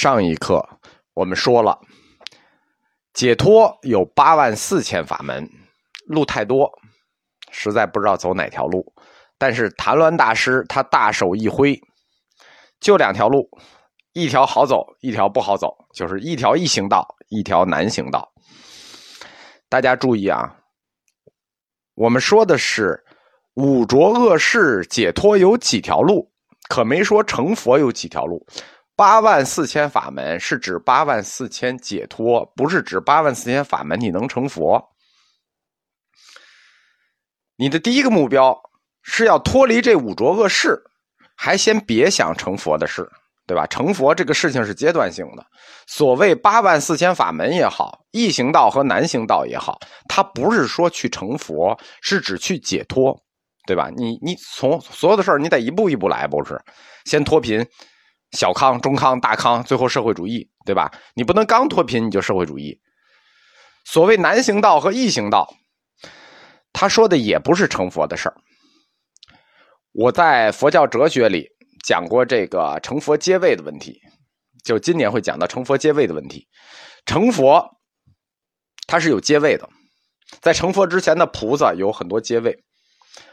上一课我们说了，解脱有八万四千法门，路太多，实在不知道走哪条路。但是谭鸾大师他大手一挥，就两条路，一条好走，一条不好走，就是一条易行道，一条难行道。大家注意啊，我们说的是五浊恶世解脱有几条路，可没说成佛有几条路。八万四千法门是指八万四千解脱，不是指八万四千法门你能成佛。你的第一个目标是要脱离这五浊恶世，还先别想成佛的事，对吧？成佛这个事情是阶段性的。所谓八万四千法门也好，易行道和难行道也好，它不是说去成佛，是指去解脱，对吧？你你从所有的事儿，你得一步一步来，不是？先脱贫。小康、中康、大康，最后社会主义，对吧？你不能刚脱贫你就社会主义。所谓难行道和易行道，他说的也不是成佛的事儿。我在佛教哲学里讲过这个成佛阶位的问题，就今年会讲到成佛阶位的问题。成佛它是有阶位的，在成佛之前的菩萨有很多阶位，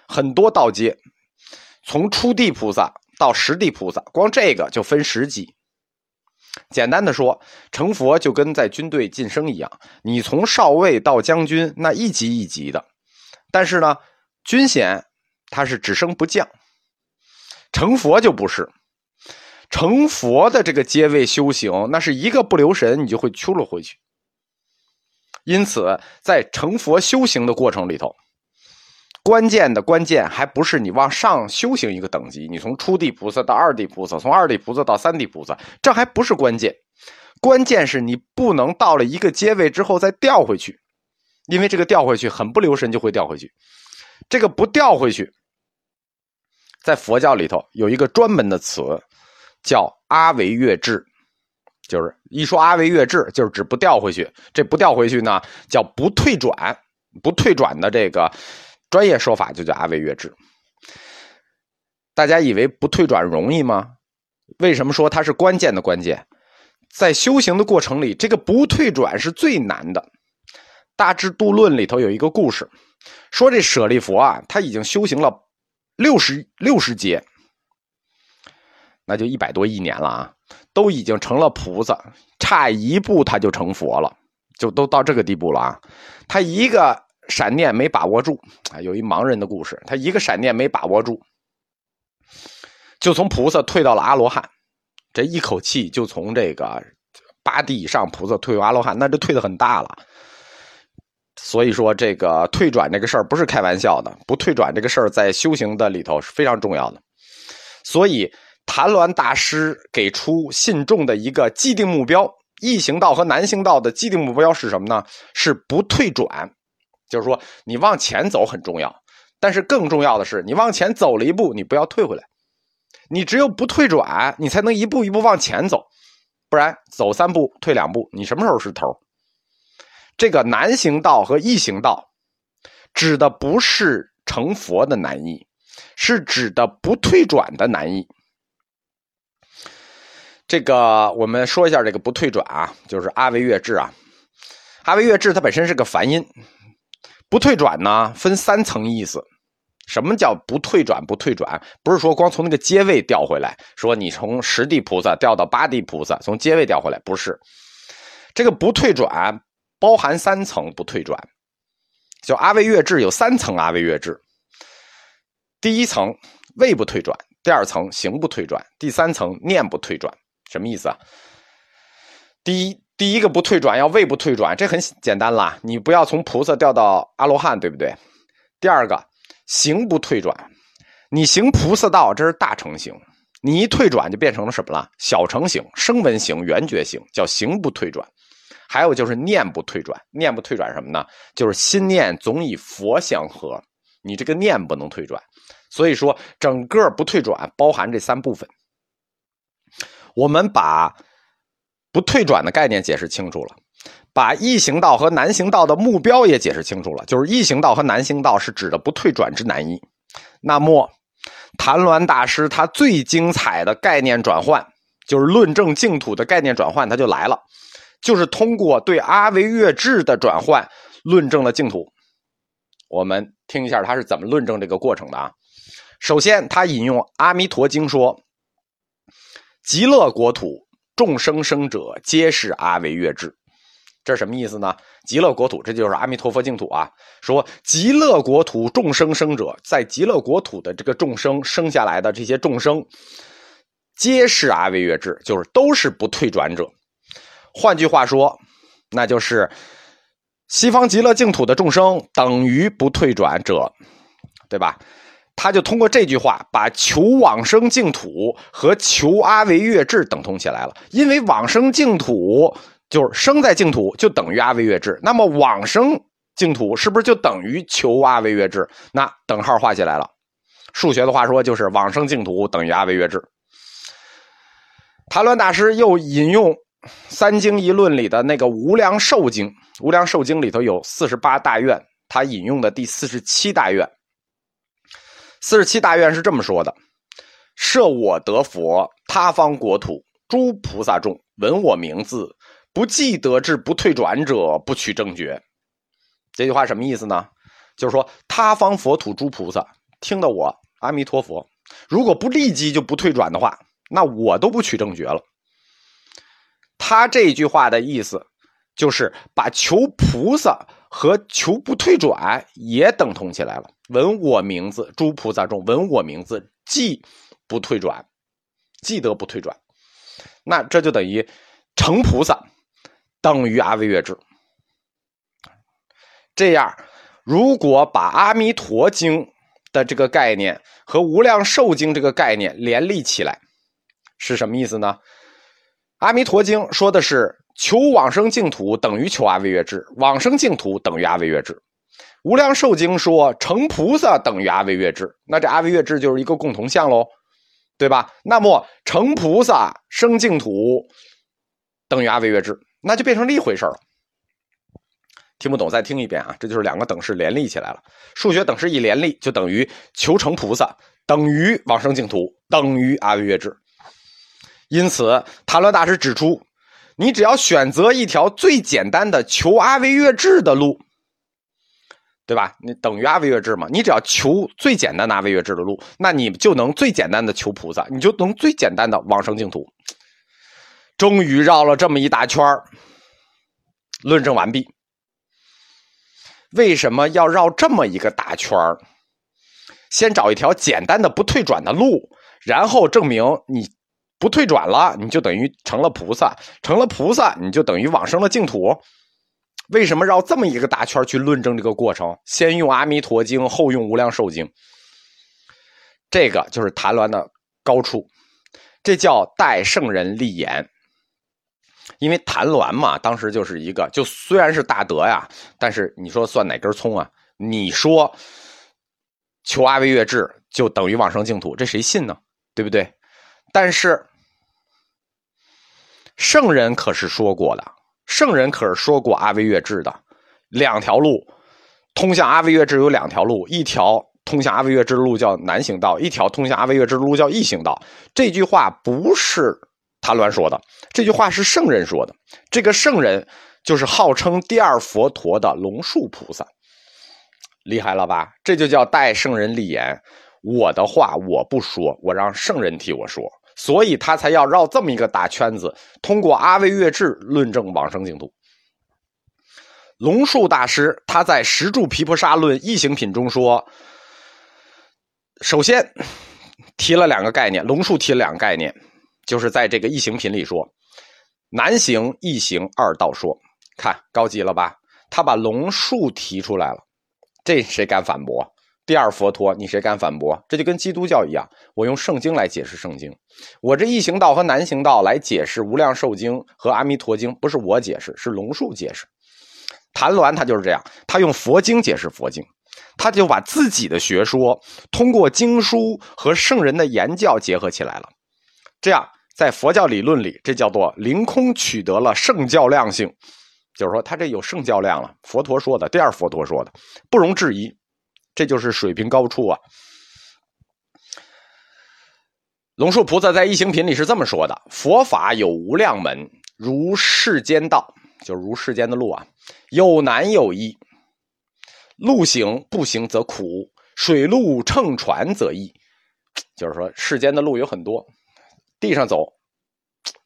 很多道阶，从初地菩萨。到十地菩萨，光这个就分十级。简单的说，成佛就跟在军队晋升一样，你从少尉到将军，那一级一级的。但是呢，军衔它是只升不降。成佛就不是，成佛的这个阶位修行，那是一个不留神你就会出了回去。因此，在成佛修行的过程里头。关键的关键还不是你往上修行一个等级，你从初地菩萨到二地菩萨，从二地菩萨到三地菩萨，这还不是关键。关键是你不能到了一个阶位之后再掉回去，因为这个掉回去很不留神就会掉回去。这个不掉回去，在佛教里头有一个专门的词，叫阿维越智，就是一说阿维越智，就是指不掉回去。这不掉回去呢，叫不退转，不退转的这个。专业说法就叫阿维月智。大家以为不退转容易吗？为什么说它是关键的关键？在修行的过程里，这个不退转是最难的。《大智度论》里头有一个故事，说这舍利佛啊，他已经修行了六十六十劫，那就一百多亿年了啊，都已经成了菩萨，差一步他就成佛了，就都到这个地步了啊。他一个。闪念没把握住啊，有一盲人的故事，他一个闪念没把握住，就从菩萨退到了阿罗汉，这一口气就从这个八地以上菩萨退为阿罗汉，那这退的很大了。所以说，这个退转这个事儿不是开玩笑的，不退转这个事儿在修行的里头是非常重要的。所以，谭鸾大师给出信众的一个既定目标，易行道和难行道的既定目标是什么呢？是不退转。就是说，你往前走很重要，但是更重要的是，你往前走了一步，你不要退回来。你只有不退转，你才能一步一步往前走，不然走三步退两步，你什么时候是头？这个难行道和易行道，指的不是成佛的难易，是指的不退转的难易。这个我们说一下这个不退转啊，就是阿维越智啊，阿维越智它本身是个梵音。不退转呢，分三层意思。什么叫不退转？不退转不是说光从那个阶位调回来，说你从十地菩萨调到八地菩萨，从阶位调回来，不是。这个不退转包含三层不退转，就阿维越智有三层阿维越智。第一层位不退转，第二层行不退转，第三层念不退转。什么意思啊？第一。第一个不退转，要位不退转，这很简单啦。你不要从菩萨掉到阿罗汉，对不对？第二个行不退转，你行菩萨道，这是大成行，你一退转就变成了什么了？小成行、声闻行、缘觉行，叫行不退转。还有就是念不退转，念不退转什么呢？就是心念总以佛相合，你这个念不能退转。所以说，整个不退转包含这三部分。我们把。不退转的概念解释清楚了，把易行道和难行道的目标也解释清楚了。就是易行道和难行道是指的不退转之难易。那么，谭鸾大师他最精彩的概念转换，就是论证净土的概念转换，他就来了，就是通过对阿维越智的转换，论证了净土。我们听一下他是怎么论证这个过程的啊？首先，他引用《阿弥陀经》说：“极乐国土众生生者，皆是阿维越智。”这是什么意思呢？极乐国土，这就是阿弥陀佛净土啊。说极乐国土众生生者，在极乐国土的这个众生生下来的这些众生，皆是阿维越智，就是都是不退转者。换句话说，那就是西方极乐净土的众生等于不退转者，对吧？他就通过这句话，把求往生净土和求阿维越智等同起来了，因为往生净土。就是生在净土就等于阿维越智，那么往生净土是不是就等于求阿维越智？那等号画起来了。数学的话说就是往生净土等于阿维越智。谭鸾大师又引用《三经一论》里的那个《无量寿经》，《无量寿经》里头有四十八大愿，他引用的第四十七大愿。四十七大愿是这么说的：“设我得佛，他方国土诸菩萨众闻我名字。”不记得至不退转者，不取正觉。这句话什么意思呢？就是说，他方佛土诸菩萨听到我阿弥陀佛，如果不立即就不退转的话，那我都不取正觉了。他这句话的意思，就是把求菩萨和求不退转也等同起来了。闻我名字，诸菩萨众闻我名字，记不退转，记得不退转，那这就等于成菩萨。等于阿维越智。这样，如果把《阿弥陀经》的这个概念和《无量寿经》这个概念联立起来，是什么意思呢？《阿弥陀经》说的是求往生净土等于求阿维越智，往生净土等于阿维越智；《无量寿经》说成菩萨等于阿维越智，那这阿维越智就是一个共同项喽，对吧？那么成菩萨生净土等于阿维越智。那就变成了一回事了。听不懂再听一遍啊！这就是两个等式联立起来了。数学等式一联立，就等于求成菩萨等于往生净土等于阿维越智。因此，谭鸾大师指出，你只要选择一条最简单的求阿维越智的路，对吧？你等于阿维越智嘛？你只要求最简单的阿维越智的路，那你就能最简单的求菩萨，你就能最简单的往生净土。终于绕了这么一大圈论证完毕。为什么要绕这么一个大圈儿先找一条简单的不退转的路，然后证明你不退转了，你就等于成了菩萨，成了菩萨，你就等于往生了净土。为什么绕这么一个大圈去论证这个过程？先用《阿弥陀经》，后用《无量寿经》，这个就是谭鸾的高处，这叫代圣人立言。因为谭鸾嘛，当时就是一个，就虽然是大德呀，但是你说算哪根葱啊？你说求阿维越智就等于往生净土，这谁信呢？对不对？但是圣人可是说过的，圣人可是说过阿维越智的两条路，通向阿维越智有两条路，一条通向阿维越智的路叫南行道，一条通向阿维越智的路叫异行道。这句话不是。他乱说的这句话是圣人说的，这个圣人就是号称第二佛陀的龙树菩萨，厉害了吧？这就叫代圣人立言，我的话我不说，我让圣人替我说，所以他才要绕这么一个大圈子，通过阿维越智论证往生净土。龙树大师他在《十住毗婆沙论异行品》中说，首先提了两个概念，龙树提了两个概念。就是在这个异行品里说，难行易行二道说，看高级了吧？他把龙树提出来了，这谁敢反驳？第二佛陀，你谁敢反驳？这就跟基督教一样，我用圣经来解释圣经，我这异行道和南行道来解释无量寿经和阿弥陀经，不是我解释，是龙树解释。谭鸾他就是这样，他用佛经解释佛经，他就把自己的学说通过经书和圣人的言教结合起来了，这样。在佛教理论里，这叫做凌空取得了圣教量性，就是说他这有圣教量了。佛陀说的，第二佛陀说的，不容置疑，这就是水平高处啊。龙树菩萨在《一行品》里是这么说的：“佛法有无量门，如世间道，就如世间的路啊，有难有易。路行不行则苦，水路乘船则易。就是说，世间的路有很多，地上走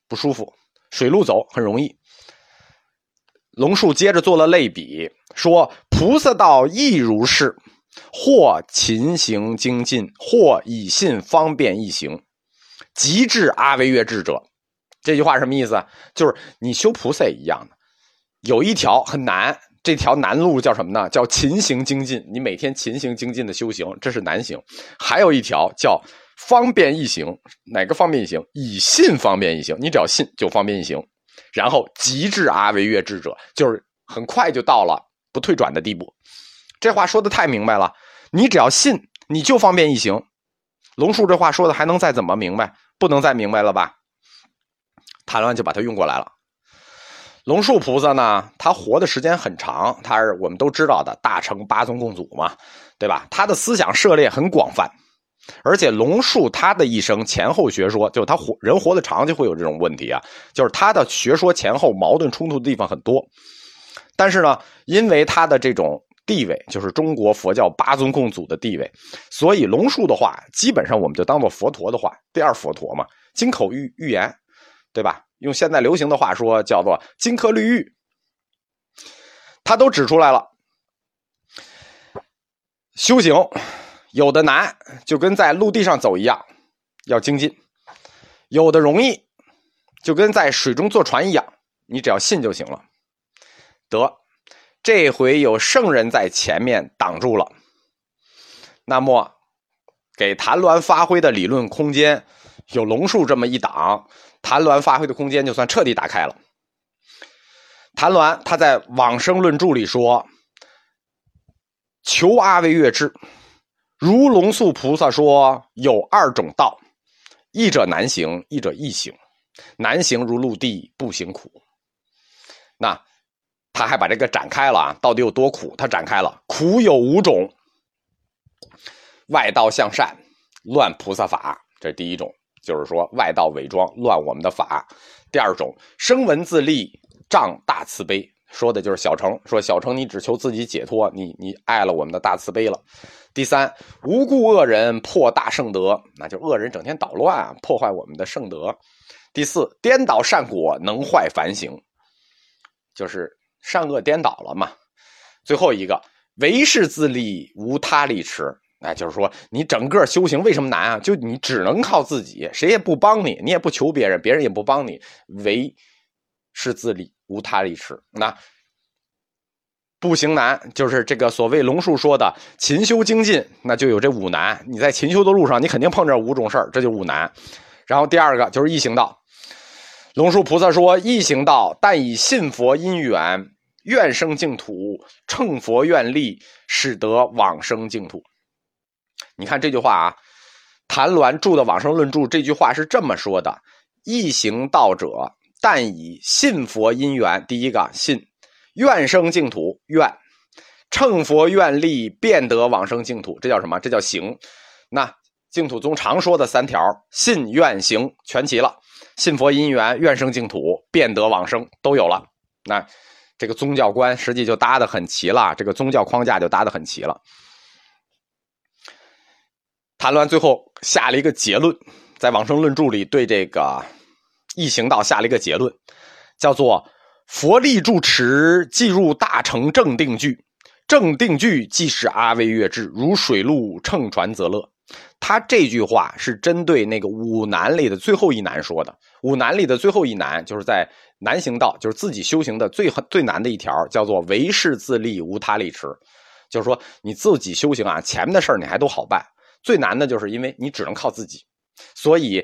不舒服，水路走很容易。”龙树接着做了类比，说：“菩萨道亦如是，或勤行精进，或以信方便易行。”极致阿惟越智者，这句话什么意思？就是你修菩萨也一样的，有一条很难，这条难路叫什么呢？叫勤行精进。你每天勤行精进的修行，这是难行。还有一条叫方便易行，哪个方便易行？以信方便易行。你只要信，就方便易行。然后极致阿惟越智者，就是很快就到了不退转的地步。这话说的太明白了，你只要信，你就方便易行。龙树这话说的还能再怎么明白？不能再明白了吧？谭鸾就把它用过来了。龙树菩萨呢，他活的时间很长，他是我们都知道的大乘八宗共祖嘛，对吧？他的思想涉猎很广泛，而且龙树他的一生前后学说，就他活人活得长就会有这种问题啊，就是他的学说前后矛盾冲突的地方很多。但是呢，因为他的这种。地位就是中国佛教八宗共祖的地位，所以龙树的话基本上我们就当做佛陀的话，第二佛陀嘛，金口玉玉言，对吧？用现在流行的话说，叫做金科绿玉，他都指出来了。修行有的难，就跟在陆地上走一样，要精进；有的容易，就跟在水中坐船一样，你只要信就行了。得。这回有圣人在前面挡住了，那么给谭鸾发挥的理论空间，有龙树这么一挡，谭鸾发挥的空间就算彻底打开了。谭鸾他在《往生论著》里说：“求阿惟越智，如龙树菩萨说，有二种道，一者难行，一者易行。难行如陆地，不行苦。”那。他还把这个展开了啊，到底有多苦？他展开了，苦有五种：外道向善，乱菩萨法，这是第一种，就是说外道伪装乱我们的法；第二种，声闻自利，障大慈悲，说的就是小乘，说小乘你只求自己解脱，你你爱了我们的大慈悲了；第三，无故恶人破大圣德，那就恶人整天捣乱，破坏我们的圣德；第四，颠倒善果，能坏凡行，就是。善恶颠倒了嘛？最后一个唯是自立，无他力持。哎，就是说你整个修行为什么难啊？就你只能靠自己，谁也不帮你，你也不求别人，别人也不帮你，唯是自立，无他力持。那不行难，就是这个所谓龙树说的勤修精进，那就有这五难。你在勤修的路上，你肯定碰着五种事儿，这就五难。然后第二个就是易行道。龙树菩萨说：“易行道，但以信佛因缘，愿生净土，乘佛愿力，使得往生净土。”你看这句话啊，谭鸾著的《往生论著》这句话是这么说的：“易行道者，但以信佛因缘，第一个信，愿生净土，愿乘佛愿力，便得往生净土。这叫什么？这叫行。那净土宗常说的三条：信、愿、行，全齐了。”信佛因缘，愿生净土，便得往生，都有了。那这个宗教观实际就搭的很齐了，这个宗教框架就搭的很齐了。谭鸾最后下了一个结论，在《往生论著》里对这个易行道下了一个结论，叫做“佛力住持，即入大乘正定句，正定句即是阿惟越智，如水路乘船则乐。”他这句话是针对那个五难里的最后一难说的。五难里的最后一难，就是在难行道，就是自己修行的最最难的一条，叫做唯是自立，无他力持。就是说你自己修行啊，前面的事儿你还都好办，最难的就是因为你只能靠自己。所以，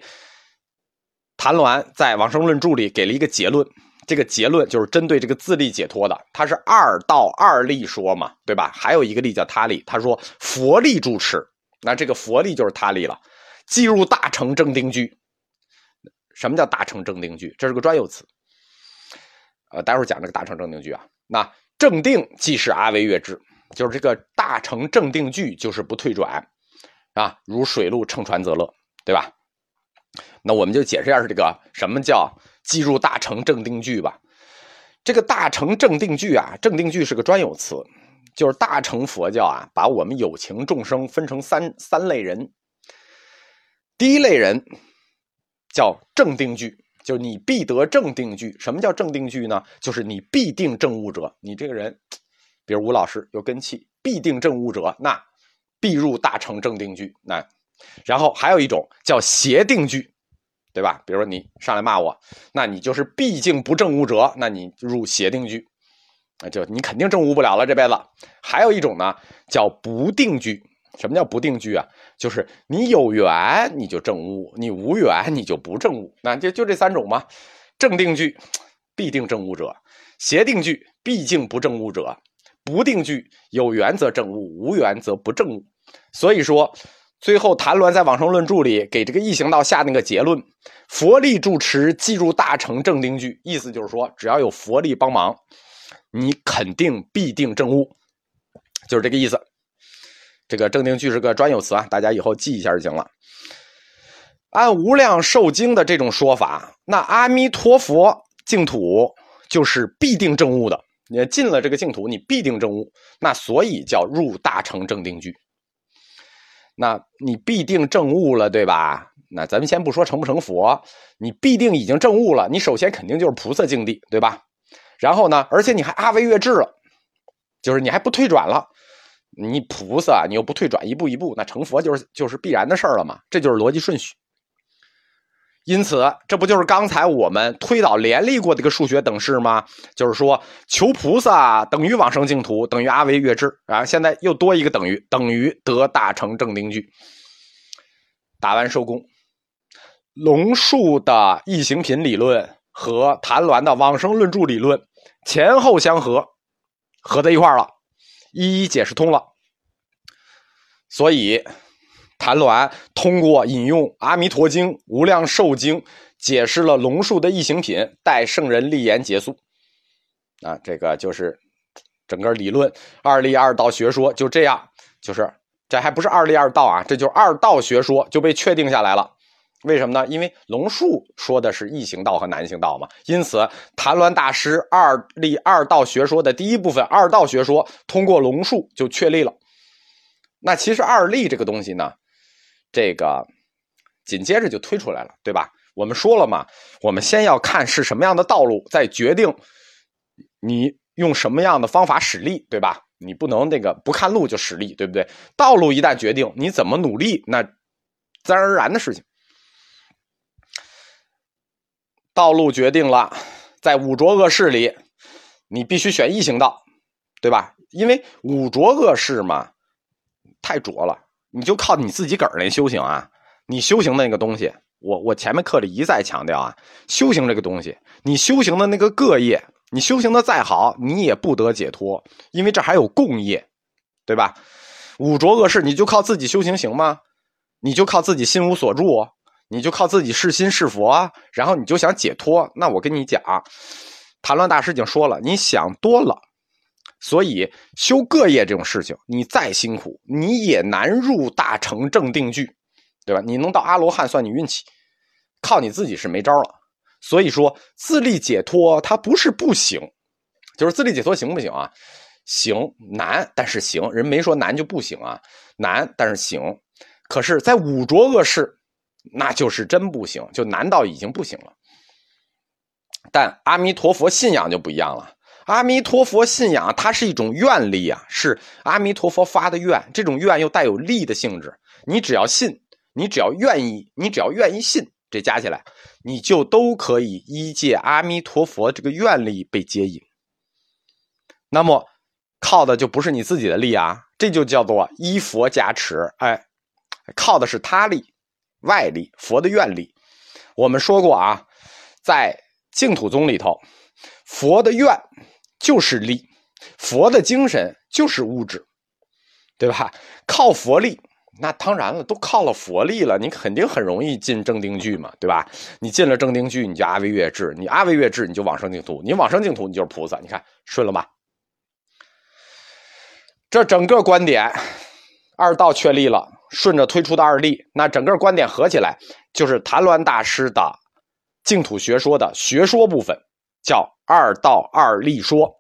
谭鸾在《往生论著》里给了一个结论，这个结论就是针对这个自立解脱的，他是二道二力说嘛，对吧？还有一个力叫他力，他说佛力住持。那这个佛力就是他力了，即入大乘正定句。什么叫大乘正定句？这是个专有词。呃，待会儿讲这个大乘正定句啊。那正定即是阿惟越智，就是这个大乘正定句就是不退转啊，如水路乘船则乐，对吧？那我们就解释一下这个什么叫即入大乘正定句吧。这个大乘正定句啊，正定句是个专有词，就是大乘佛教啊，把我们有情众生分成三三类人。第一类人叫正定句，就是你必得正定句。什么叫正定句呢？就是你必定正悟者，你这个人，比如吴老师有根气，必定正悟者，那必入大乘正定句。那然后还有一种叫邪定句。对吧？比如说你上来骂我，那你就是毕竟不正悟者，那你入邪定句，那就你肯定正悟不了了这辈子。还有一种呢，叫不定句。什么叫不定句啊？就是你有缘你就正悟，你无缘你就不正悟。那就就这三种嘛。正定句必定正悟者，邪定句毕竟不正悟者，不定句有缘则正悟，无缘则不正悟。所以说。最后，谭鸾在《往生论注》里给这个异行道下那个结论：“佛力助持，即入大乘正定句。”意思就是说，只要有佛力帮忙，你肯定必定正悟，就是这个意思。这个正定句是个专有词啊，大家以后记一下就行了。按无量寿经的这种说法，那阿弥陀佛净土就是必定正悟的。你进了这个净土，你必定正悟，那所以叫入大乘正定句。那你必定证悟了，对吧？那咱们先不说成不成佛，你必定已经证悟了。你首先肯定就是菩萨境地，对吧？然后呢，而且你还阿维越智了，就是你还不退转了。你菩萨，你又不退转，一步一步，那成佛就是就是必然的事儿了嘛？这就是逻辑顺序。因此，这不就是刚才我们推导联立过的一个数学等式吗？就是说，求菩萨等于往生净土，等于阿维越智啊。现在又多一个等于，等于得大成正定句。打完收工。龙树的异形品理论和谭鸾的往生论著理论前后相合，合在一块了，一一解释通了。所以。谭鸾通过引用《阿弥陀经》《无量寿经》，解释了龙树的异形品，待圣人立言结束。啊，这个就是整个理论二立二道学说就这样，就是这还不是二立二道啊，这就是二道学说就被确定下来了。为什么呢？因为龙树说的是异行道和难行道嘛，因此谭鸾大师二立二道学说的第一部分二道学说通过龙树就确立了。那其实二立这个东西呢？这个紧接着就推出来了，对吧？我们说了嘛，我们先要看是什么样的道路，再决定你用什么样的方法使力，对吧？你不能那个不看路就使力，对不对？道路一旦决定，你怎么努力，那自然而然的事情。道路决定了，在五浊恶世里，你必须选异行道，对吧？因为五浊恶世嘛，太浊了。你就靠你自己个儿那修行啊！你修行那个东西，我我前面课里一再强调啊，修行这个东西，你修行的那个各业，你修行的再好，你也不得解脱，因为这还有共业，对吧？五浊恶世，你就靠自己修行行吗？你就靠自己心无所住，你就靠自己是心是佛，然后你就想解脱？那我跟你讲，谈论大师已经说了，你想多了。所以修各业这种事情，你再辛苦，你也难入大成正定句，对吧？你能到阿罗汉算你运气，靠你自己是没招了。所以说自力解脱它不是不行，就是自力解脱行不行啊？行，难，但是行。人没说难就不行啊，难但是行。可是，在五浊恶世，那就是真不行，就难到已经不行了。但阿弥陀佛信仰就不一样了。阿弥陀佛信仰，它是一种愿力啊，是阿弥陀佛发的愿。这种愿又带有力的性质。你只要信，你只要愿意，你只要愿意信，这加起来，你就都可以依借阿弥陀佛这个愿力被接引。那么，靠的就不是你自己的力啊，这就叫做依佛加持。哎，靠的是他力、外力、佛的愿力。我们说过啊，在净土宗里头，佛的愿。就是力，佛的精神就是物质，对吧？靠佛力，那当然了，都靠了佛力了，你肯定很容易进正定句嘛，对吧？你进了正定句，你就阿维越智，你阿维越智，你就往生净土，你往生净土，你就是菩萨，你看顺了吧？这整个观点，二道确立了，顺着推出的二力，那整个观点合起来就是谭鸾大师的净土学说的学说部分，叫二道二力说。